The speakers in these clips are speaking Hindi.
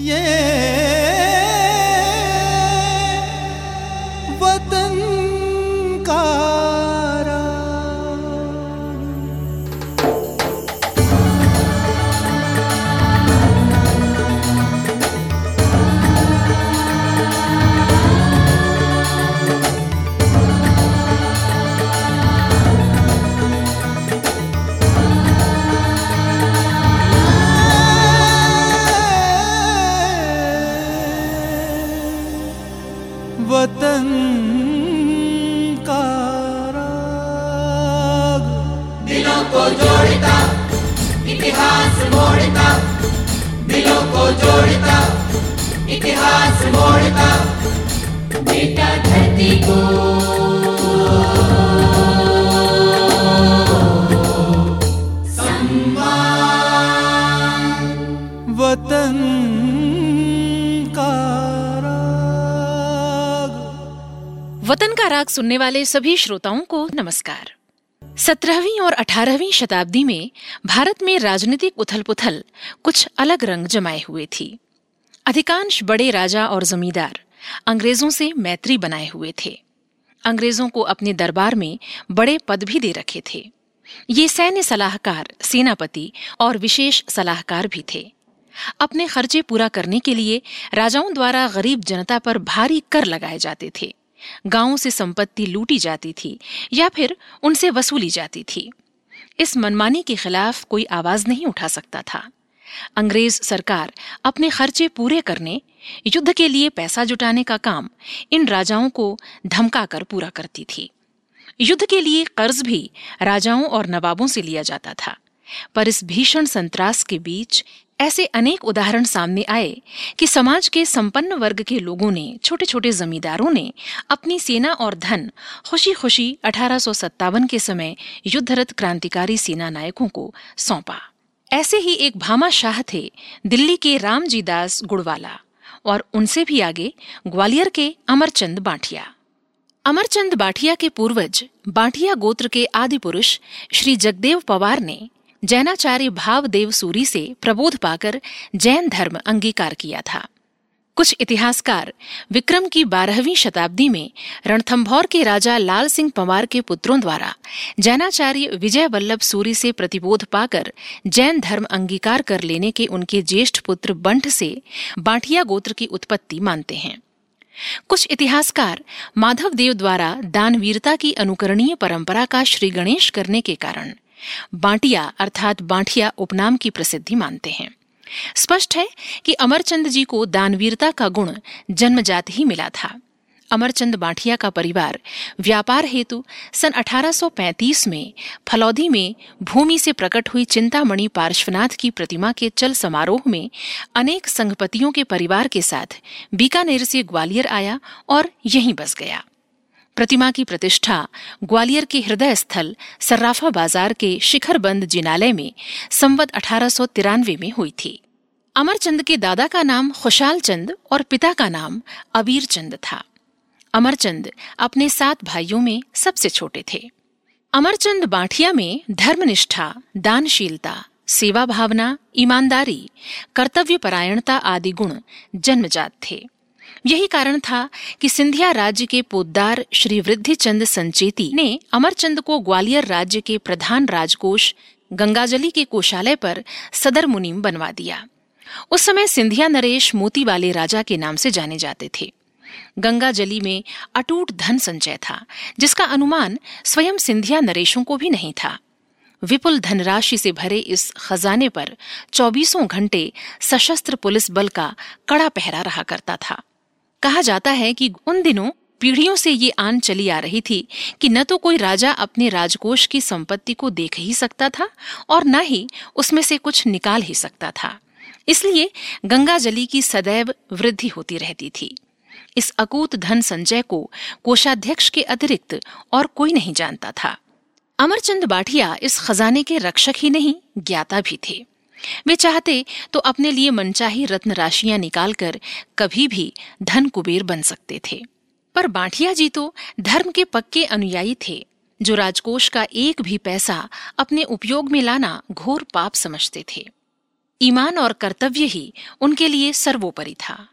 वतन वतन का राग। वतन का राग सुनने वाले सभी श्रोताओं को नमस्कार। सत्रहवीं और अठारहवीं शताब्दी में भारत में राजनीतिक उथल पुथल कुछ अलग रंग जमाए हुए थी। अधिकांश बड़े राजा और जमींदार अंग्रेज़ों से मैत्री बनाए हुए थे। अंग्रेज़ों को अपने दरबार में बड़े पद भी दे रखे थे। ये सैन्य सलाहकार, सेनापति और विशेष सलाहकार भी थे। अपने खर्चे पूरा करने के लिए राजाओं द्वारा गरीब जनता पर भारी कर लगाए जाते थे। गाँवों से संपत्ति लूटी जाती थी या फिर उनसे वसूली जाती थी। इस मनमानी के खिलाफ कोई आवाज़ नहीं उठा सकता था। अंग्रेज़ सरकार अपने खर्चे पूरे करने, युद्ध के लिए पैसा जुटाने का काम इन राजाओं को धमका कर पूरा करती थी। युद्ध के लिए कर्ज भी राजाओं और नवाबों से लिया जाता था। पर इस भीषण संतरास के बीच ऐसे अनेक उदाहरण सामने आए कि समाज के संपन्न वर्ग के लोगों ने छोटे छोटे जमींदारों ने अपनी सेना और धन खुशी खुशी अठारह सौ सत्तावन के समय युद्धरत क्रांतिकारी सेना नायकों को सौंपा। ऐसे ही एक भामा शाह थे, दिल्ली के रामजीदास गुड़वाला, और उनसे भी आगे ग्वालियर के अमरचंद बांठिया। अमरचंद बाठिया के पूर्वज, बाठिया गोत्र के आदि पुरुष, श्री जगदेव पवार ने जैनाचार्य भावदेव सूरी से प्रबोध पाकर जैन धर्म अंगीकार किया था। कुछ इतिहासकार विक्रम की बारहवीं शताब्दी में रणथंभौर के राजा लाल सिंह पंवार के पुत्रों द्वारा जैनाचार्य विजय वल्लभ सूरी से प्रतिबोध पाकर जैन धर्म अंगीकार कर लेने के उनके ज्येष्ठ पुत्र बंठ से बांटिया गोत्र की उत्पत्ति मानते हैं। कुछ इतिहासकार माधव देव द्वारा दानवीरता की अनुकरणीय परंपरा का श्री गणेश करने के कारण बांटिया अर्थात बांठिया उपनाम की प्रसिद्धि मानते हैं। स्पष्ट है कि अमरचंद जी को दानवीरता का गुण जन्मजात ही मिला था। अमरचंद बाठिया का परिवार व्यापार हेतु सन 1835 में फलौदी में भूमि से प्रकट हुई चिंतामणि पार्श्वनाथ की प्रतिमा के चल समारोह में अनेक संघपतियों के परिवार के साथ बीकानेर से ग्वालियर आया और यहीं बस गया। प्रतिमा की प्रतिष्ठा ग्वालियर के हृदय स्थल सर्राफा बाज़ार के शिखरबंद जिनालय में संवत अठारह सौ तिरानवे में हुई थी। अमरचंद के दादा का नाम खुशाल चंद और पिता का नाम अबीर चंद था। अमरचंद अपने सात भाइयों में सबसे छोटे थे। अमरचंद बाठिया में धर्मनिष्ठा, दानशीलता, सेवा भावना, ईमानदारी कर्तव्य परायणता आदि गुण जन्मजात थे। यही कारण था कि सिंधिया राज्य के पोद्दार श्री वृद्धिचंद संचेती ने अमरचंद को ग्वालियर राज्य के प्रधान राजकोष गंगाजली के कोषालय पर सदर मुनीम बनवा दिया। उस समय सिंधिया नरेश मोती वाले राजा के नाम से जाने जाते थे। गंगा जली में अटूट धन संचय था, जिसका अनुमान स्वयं सिंधिया नरेशों को भी नहीं था। विपुल धनराशि से भरे इस खजाने पर चौबीसों घंटे सशस्त्र पुलिस बल का कड़ा पहरा रहा करता था। कहा जाता है कि उन दिनों पीढ़ियों से ये आन चली आ रही थी कि न तो कोई राजा अपने राजकोष की संपत्ति को देख ही सकता था और न ही उसमें से कुछ निकाल ही सकता था। इसलिए गंगा जली की सदैव वृद्धि होती रहती थी। इस अकूत धन संचय को कोषाध्यक्ष के अतिरिक्त और कोई नहीं जानता था। अमरचंद बाठिया इस खजाने के रक्षक ही नहीं, ज्ञाता भी थे। वे चाहते तो अपने लिए मनचाही रत्न राशियाँ निकालकर कभी भी धन कुबेर बन सकते थे। पर बांठिया जी तो धर्म के पक्के अनुयायी थे, जो राजकोष का एक भी पैसा अपने उपयोग में लाना घोर पाप समझते थे। ईमान और कर्तव्य ही उनके लिए सर्वोपरि था।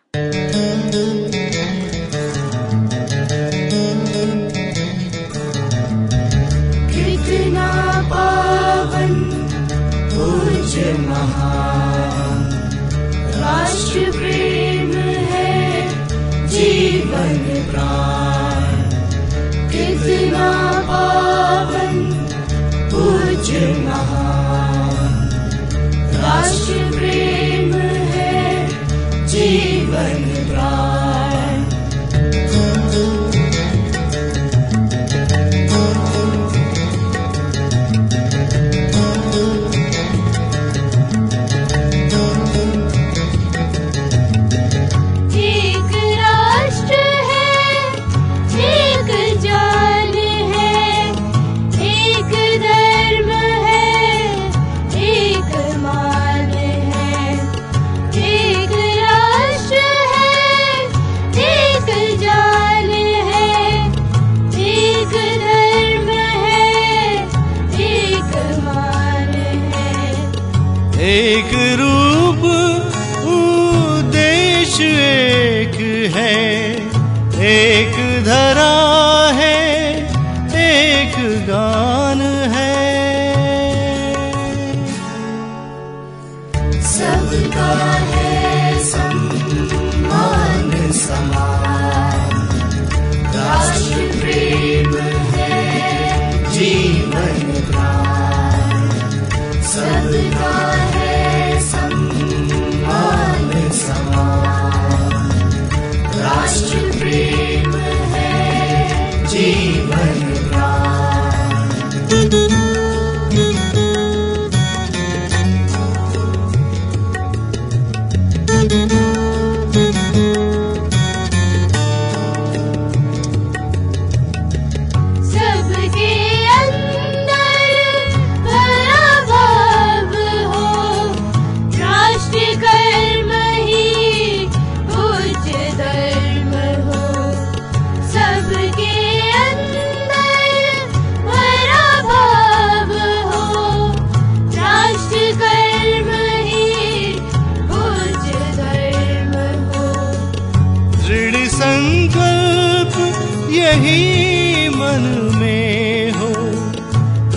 यही मन में हो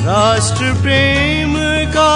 राष्ट्र प्रेम का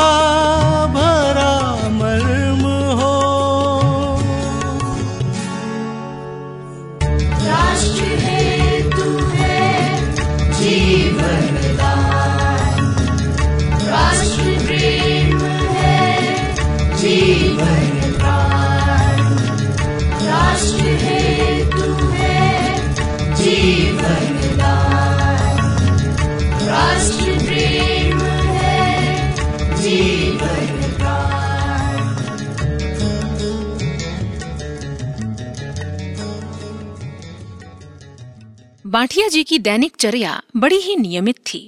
बाठिया जी की दैनिक चर्या बड़ी ही नियमित थी।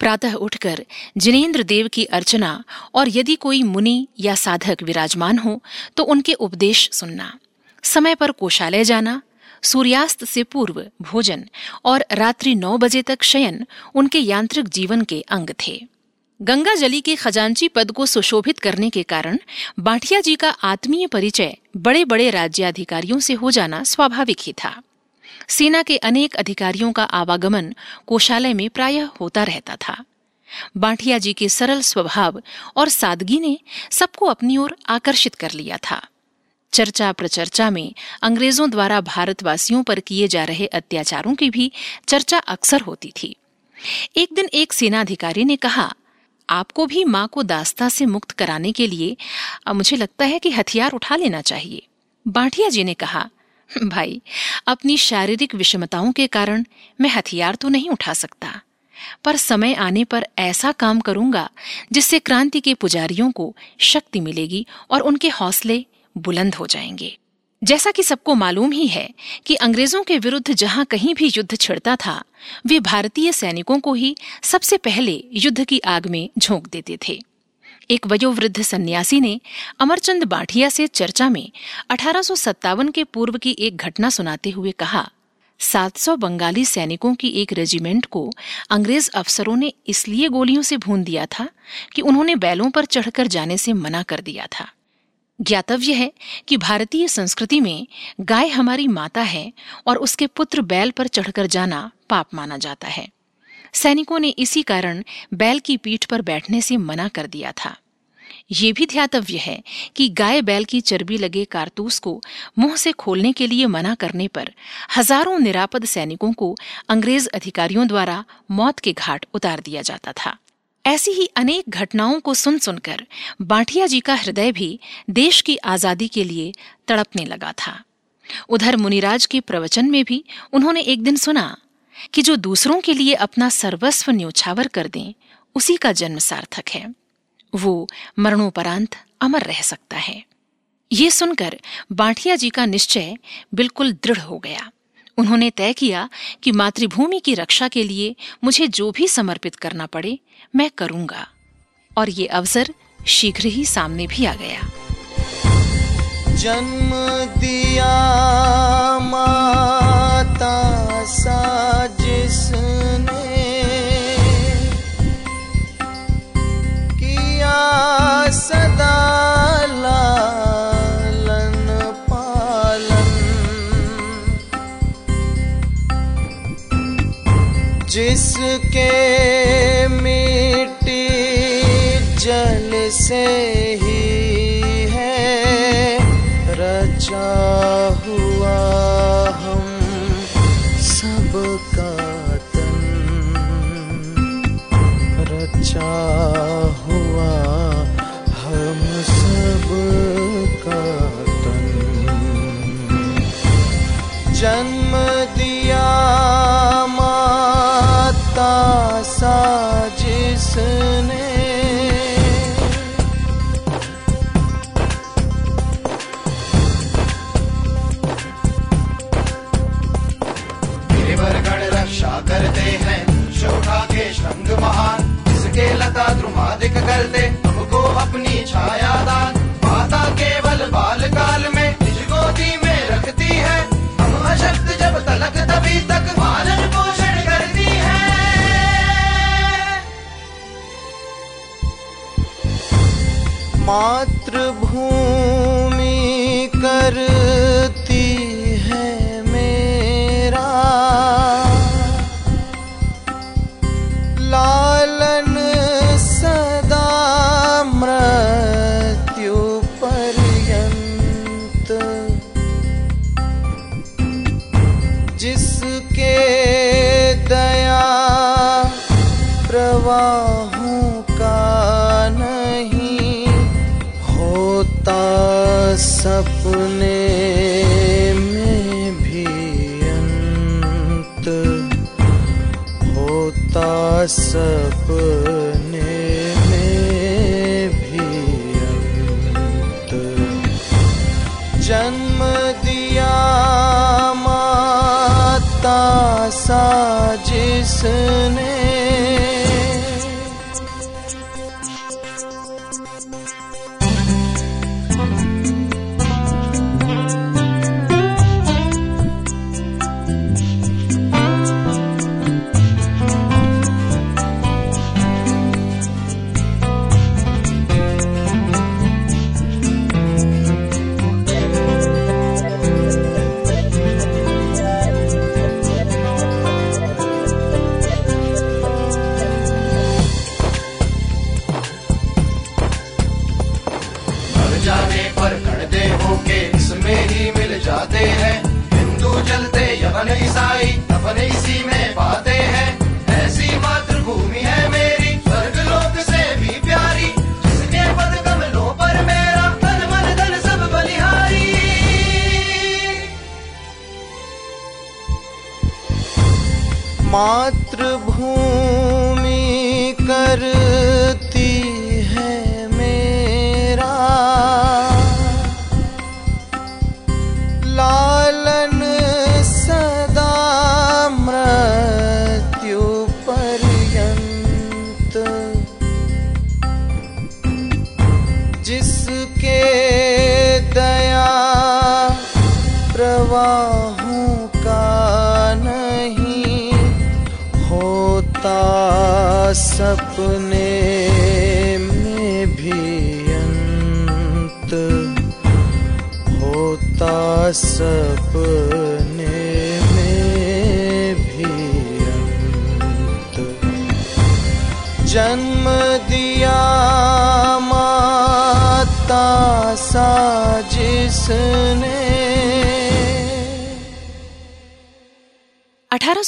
प्रातः उठकर जिनेन्द्र देव की अर्चना और यदि कोई मुनि या साधक विराजमान हो तो उनके उपदेश सुनना, समय पर कोषालय जाना, सूर्यास्त से पूर्व भोजन और रात्रि नौ बजे तक शयन उनके यांत्रिक जीवन के अंग थे। गंगा जली के खजांची पद को सुशोभित करने के कारण बाठिया जी का आत्मीय परिचय बड़े बड़े राज्याधिकारियों से हो जाना स्वाभाविक ही था। सेना के अनेक अधिकारियों का आवागमन कोषालय में प्रायः होता रहता था। बाठिया जी के सरल स्वभाव और सादगी ने सबको अपनी ओर आकर्षित कर लिया था। चर्चा प्रचर्चा में अंग्रेज़ों द्वारा भारतवासियों पर किए जा रहे अत्याचारों की भी चर्चा अक्सर होती थी। एक दिन एक सेनाधिकारी ने कहा, आपको भी माँ को दास्ता से मुक्त कराने के लिए मुझे लगता है कि हथियार उठा लेना चाहिए। बाठिया जी ने कहा भाई, अपनी शारीरिक विषमताओं के कारण मैं हथियार तो नहीं उठा सकता, पर समय आने पर ऐसा काम करूँगा जिससे क्रांति के पुजारियों को शक्ति मिलेगी और उनके हौसले बुलंद हो जाएँगे। जैसा कि सबको मालूम ही है कि अंग्रेज़ों के विरुद्ध जहाँ कहीं भी युद्ध छिड़ता था, वे भारतीय सैनिकों को ही सबसे पहले युद्ध की आग में झोंक देते थे। एक वयोवृद्ध सन्यासी ने अमरचंद बाठिया से चर्चा में अठारह सौ सत्तावन के पूर्व की एक घटना सुनाते हुए कहा 700 बंगाली सैनिकों की एक रेजिमेंट को अंग्रेज़ अफसरों ने इसलिए गोलियों से भून दिया था कि उन्होंने बैलों पर चढ़कर जाने से मना कर दिया था। ज्ञातव्य है कि भारतीय संस्कृति में गाय हमारी माता है और उसके पुत्र बैल पर चढ़कर जाना पाप माना जाता है। सैनिकों ने इसी कारण बैल की पीठ पर बैठने से मना कर दिया था। ये भी ध्यातव्य है कि गाय बैल की चर्बी लगे कारतूस को मुँह से खोलने के लिए मना करने पर हज़ारों निरापद सैनिकों को अंग्रेज़ अधिकारियों द्वारा मौत के घाट उतार दिया जाता था। ऐसी ही अनेक घटनाओं को सुन सुनकर बांटिया जी का हृदय भी देश की आज़ादी के लिए तड़पने लगा था। उधर मुनिराज के प्रवचन में भी उन्होंने एक दिन सुना कि जो दूसरों के लिए अपना सर्वस्व न्योछावर कर दें, उसी का जन्म सार्थक है। वो मरणोपरांत अमर रह सकता है। ये सुनकर बांटिया जी का निश्चय बिल्कुल दृढ़ हो गया। उन्होंने तय किया कि मातृभूमि की रक्षा के लिए मुझे जो भी समर्पित करना पड़े, मैं करूँगा। और ये अवसर शीघ्र ही सामने भी आ गया। जन्म दिया माता सा। सदा पालन। जिसके मिट्टी जल से मातृभूमि जिसने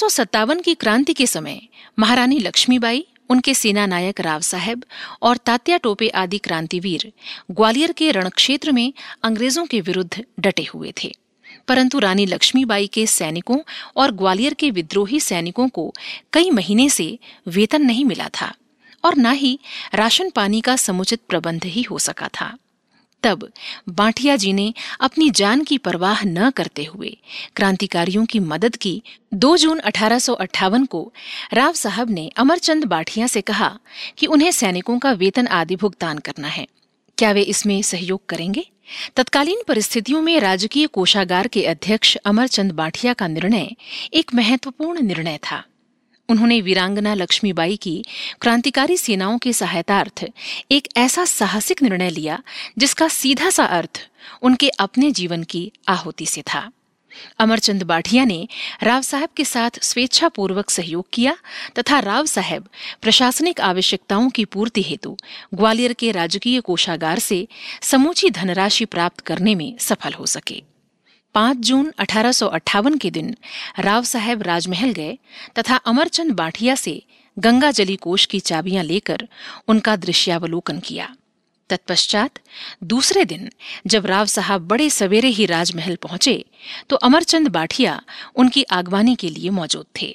अठारह की क्रांति के समय, महारानी लक्ष्मीबाई, उनके सेना नायक राव साहब और तात्या टोपे आदि क्रांतिवीर ग्वालियर के रणक्षेत्र में अंग्रेज़ों के विरुद्ध डटे हुए थे। परंतु रानी लक्ष्मीबाई के सैनिकों और ग्वालियर के विद्रोही सैनिकों को कई महीने से वेतन नहीं मिला था और न ही राशन पानी का समुचित प्रबंध ही हो सका था। तब बांटिया जी ने अपनी जान की परवाह न करते हुए क्रांतिकारियों की मदद की। 2 जून अठारह सौ अट्ठावन को राव साहब ने अमरचंद बाठिया से कहा कि उन्हें सैनिकों का वेतन आदि भुगतान करना है। क्या वे इसमें सहयोग करेंगे? तत्कालीन परिस्थितियों में राजकीय कोषागार के अध्यक्ष अमरचंद बाठिया का निर्णय एक महत्वपूर्ण निर्णय था। उन्होंने वीरांगना लक्ष्मीबाई की क्रांतिकारी सेनाओं की सहायतार्थ एक ऐसा साहसिक निर्णय लिया, जिसका सीधा सा अर्थ उनके अपने जीवन की आहुति से था। अमरचंद बाठिया ने राव साहब के साथ स्वेच्छापूर्वक सहयोग किया तथा राव साहब प्रशासनिक आवश्यकताओं की पूर्ति हेतु ग्वालियर के राजकीय कोषागार से समूची धनराशि प्राप्त करने में सफल हो सके। पाँच जून अठारह सौ अट्ठावन के दिन राव साहेब राजमहल गए तथा अमरचंद बाठिया से गंगा जली कोष की चाबियाँ लेकर उनका दृश्यावलोकन किया। तत्पश्चात दूसरे दिन जब राव साहब बड़े सवेरे ही राजमहल पहुँचे तो अमरचंद बाठिया उनकी आगवानी के लिए मौजूद थे।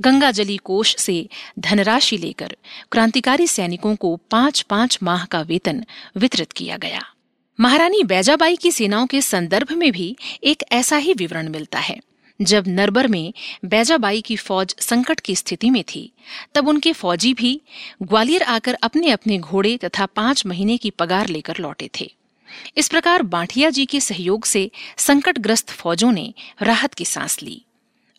गंगा जली कोष से धनराशि लेकर क्रांतिकारी सैनिकों को पाँच पाँच माह का वेतन वितरित किया गया। महारानी बैजाबाई की सेनाओं के संदर्भ में भी एक ऐसा ही विवरण मिलता है। जब नरबर में बैजाबाई की फौज संकट की स्थिति में थी, तब उनके फौजी भी ग्वालियर आकर अपने अपने घोड़े तथा पाँच महीने की पगार लेकर लौटे थे। इस प्रकार बांटिया जी के सहयोग से संकटग्रस्त फौजों ने राहत की सांस ली।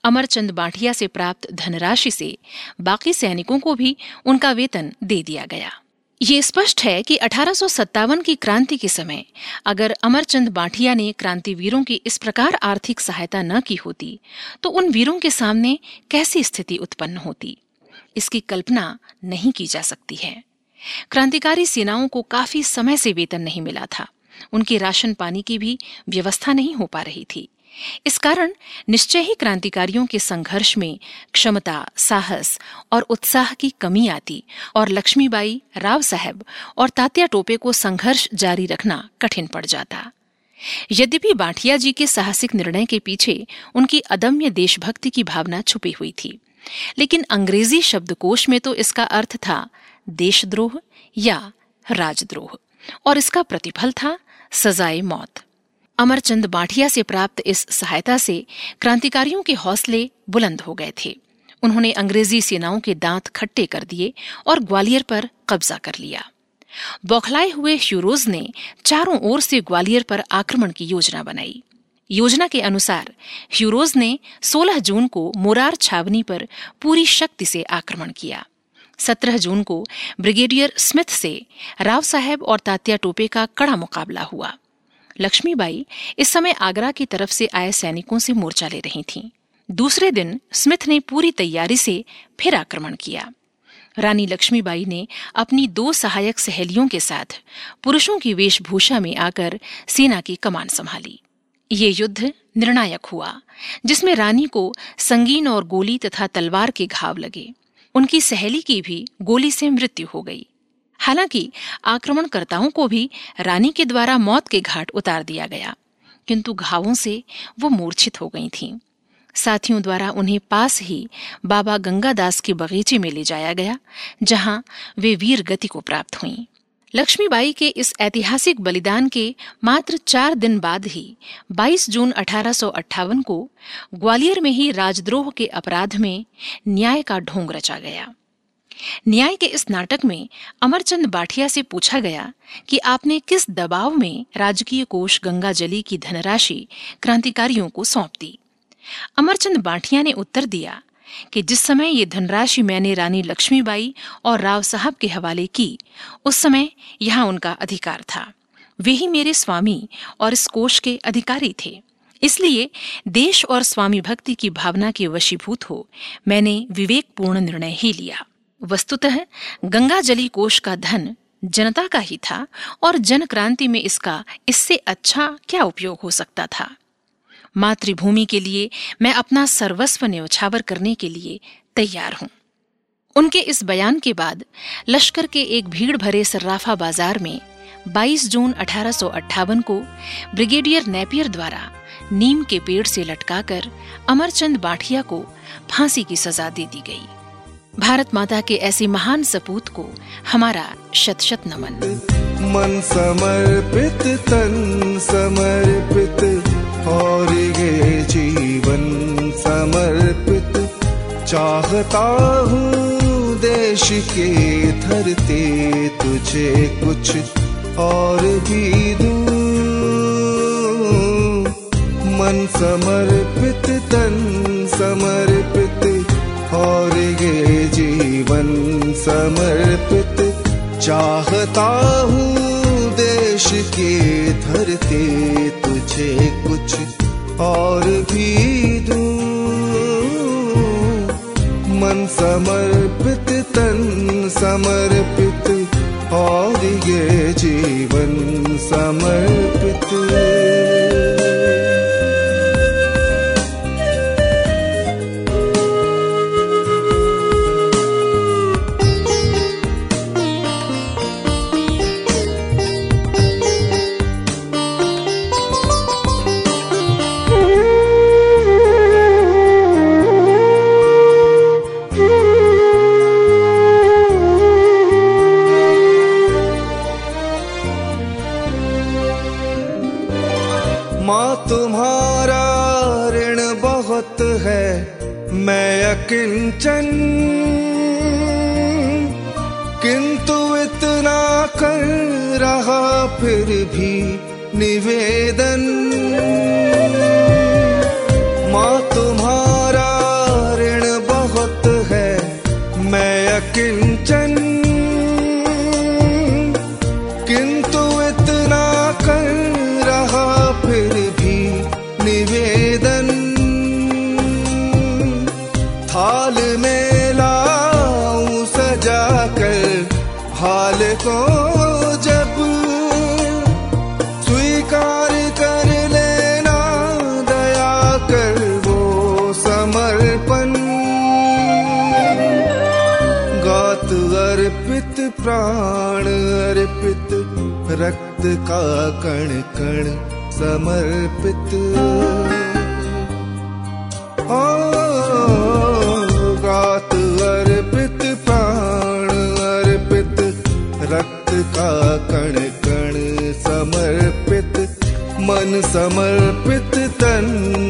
अमरचंद बांटिया से प्राप्त धनराशि से बाकी सैनिकों को भी उनका वेतन दे दिया गया। ये स्पष्ट है कि अठारह सौ सत्तावन की क्रांति के समय, अगर अमरचंद बाठिया ने क्रांतिवीरों की इस प्रकार आर्थिक सहायता न की होती तो उन वीरों के सामने कैसी स्थिति उत्पन्न होती? इसकी कल्पना नहीं की जा सकती है। क्रांतिकारी सेनाओं को काफ़ी समय से वेतन नहीं मिला था। उनके राशन पानी की भी व्यवस्था नहीं हो पा रही थी। इस कारण निश्चय ही क्रांतिकारियों के संघर्ष में क्षमता, साहस और उत्साह की कमी आती और लक्ष्मीबाई, राव साहब और तात्या टोपे को संघर्ष जारी रखना कठिन पड़ जाता। यद्यपि बाठिया जी के साहसिक निर्णय के पीछे उनकी अदम्य देशभक्ति की भावना छुपी हुई थी, लेकिन अंग्रेज़ी शब्दकोश में तो इसका अर्थ था देशद्रोह या राजद्रोह और इसका प्रतिफल था सजाए मौत। अमरचंद बाठिया से प्राप्त इस सहायता से क्रांतिकारियों के हौसले बुलंद हो गए थे। उन्होंने अंग्रेज़ी सेनाओं के दांत खट्टे कर दिए और ग्वालियर पर कब्जा कर लिया। बौखलाए हुए ह्यूरोज ने चारों ओर से ग्वालियर पर आक्रमण की योजना बनाई। योजना के अनुसार ह्यूरोज ने 16 जून को मोरार छावनी पर पूरी शक्ति से आक्रमण किया। 17 जून को ब्रिगेडियर स्मिथ से राव साहेब और तात्या टोपे का कड़ा मुकाबला हुआ। लक्ष्मीबाई इस समय आगरा की तरफ़ से आए सैनिकों से मोर्चा ले रही थीं। दूसरे दिन स्मिथ ने पूरी तैयारी से फिर आक्रमण किया। रानी लक्ष्मीबाई ने अपनी दो सहायक सहेलियों के साथ पुरुषों की वेशभूषा में आकर सेना की कमान संभाली। ये युद्ध निर्णायक हुआ, जिसमें रानी को संगीन और गोली तथा तलवार के घाव लगे। उनकी सहेली की भी गोली से मृत्यु हो गई। हालाँकि आक्रमणकर्ताओं को भी रानी के द्वारा मौत के घाट उतार दिया गया, किंतु घावों से वो मूर्छित हो गई थीं। साथियों द्वारा उन्हें पास ही बाबा गंगादास के बगीचे में ले जाया गया, जहाँ वे वीर गति को प्राप्त हुईं। लक्ष्मीबाई के इस ऐतिहासिक बलिदान के मात्र चार दिन बाद ही 22 जून अठारह सौ अट्ठावन को ग्वालियर में ही राजद्रोह के अपराध में न्याय का ढोंग रचा गया न्याय के इस नाटक में अमरचंद बाठिया से पूछा गया कि आपने किस दबाव में राजकीय कोष गंगा जली की धनराशि क्रांतिकारियों को सौंप दी? अमरचंद बाठिया ने उत्तर दिया कि जिस समय ये धनराशि मैंने रानी लक्ष्मीबाई और राव साहब के हवाले की, उस समय यहाँ उनका अधिकार था। वे ही मेरे स्वामी और इस कोष के अधिकारी थे। इसलिए देश और स्वामी भक्ति की भावना के वशीभूत हो, मैंने विवेकपूर्ण निर्णय ही लिया। वस्तुतः गंगा जली कोष का धन जनता का ही था और जन क्रांति में इसका इससे अच्छा क्या उपयोग हो सकता था? मातृभूमि के लिए मैं अपना सर्वस्व न्यौछावर करने के लिए तैयार हूँ। उनके इस बयान के बाद लश्कर के एक भीड़ भरे सर्राफा बाज़ार में 22 जून अठारह सौ अट्ठावन को ब्रिगेडियर नेपियर द्वारा नीम के पेड़ से लटकाकर अमरचंद बाठिया को फांसी की सजा दे दी गई। भारत माता के ऐसे महान सपूत को हमारा शत शत नमन। मन समर्पित, तन समर्पित और ये जीवन समर्पित। चाहता हूँ देश के धरते तुझे कुछ और भी दूँ। मन समर्पित, तन समर्पित और ये जीवन समर्पित चाहता हूँ देश के धरते तुझे कुछ और भी दूँ। मन समर्पित, तन समर्पित और ये जीवन समर्पित। मैं अकिंचन किंतु इतना कर रहा फिर भी निवेदन। रक्त का कण कण समर्पित। ओ, गात अर्पित प्राण अर्पित रक्त का कण कण समर्पित। मन समर्पित तन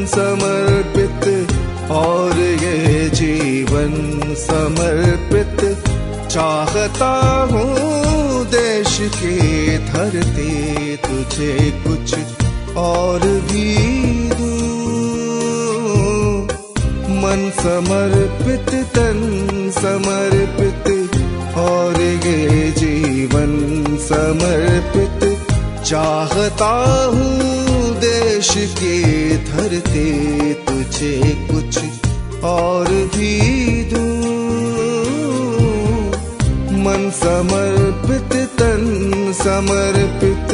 समर्पित और ये जीवन समर्पित। चाहता हूँ देश के धरते तुझे कुछ और भी दूँ। मन समर्पित, तन समर्पित, और ये जीवन समर्पित। चाहता हूँ देश के धरते तुझे कुछ और भी दूँ। मन समर्पित तन समर्पित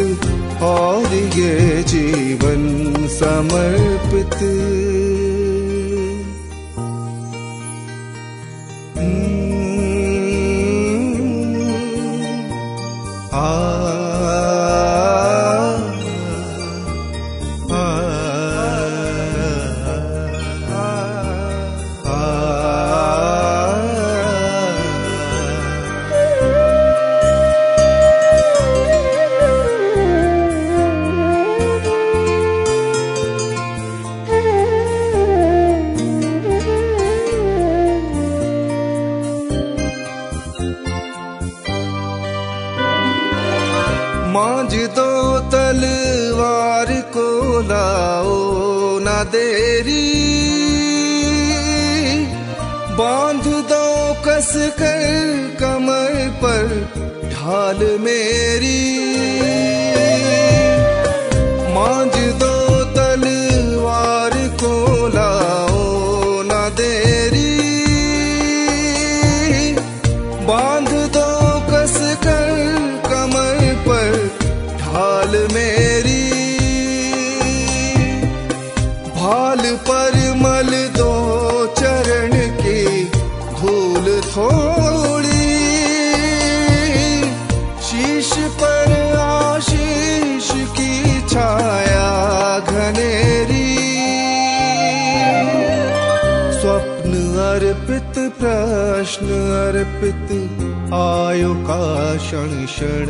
और ये जीवन समर्पित। मांझ दो तलवार को लाओ न देरी। बाँध दो कस कर कमर पर ढाल मेरी। अर्पित प्रश्न अर्पित, आयु का क्षण क्षण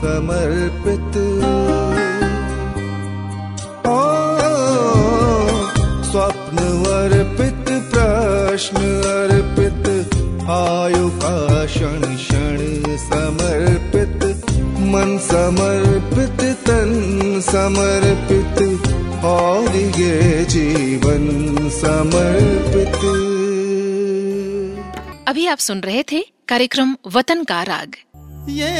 समर्पित। स्वप्न अर्पित, प्रश्न अर्पित, आयु का क्षण क्षण समर्पित। मन समर्पित, तन समर्पित, और ये जीवन समर्पित। अभी आप सुन रहे थे कार्यक्रम वतन का राग। ये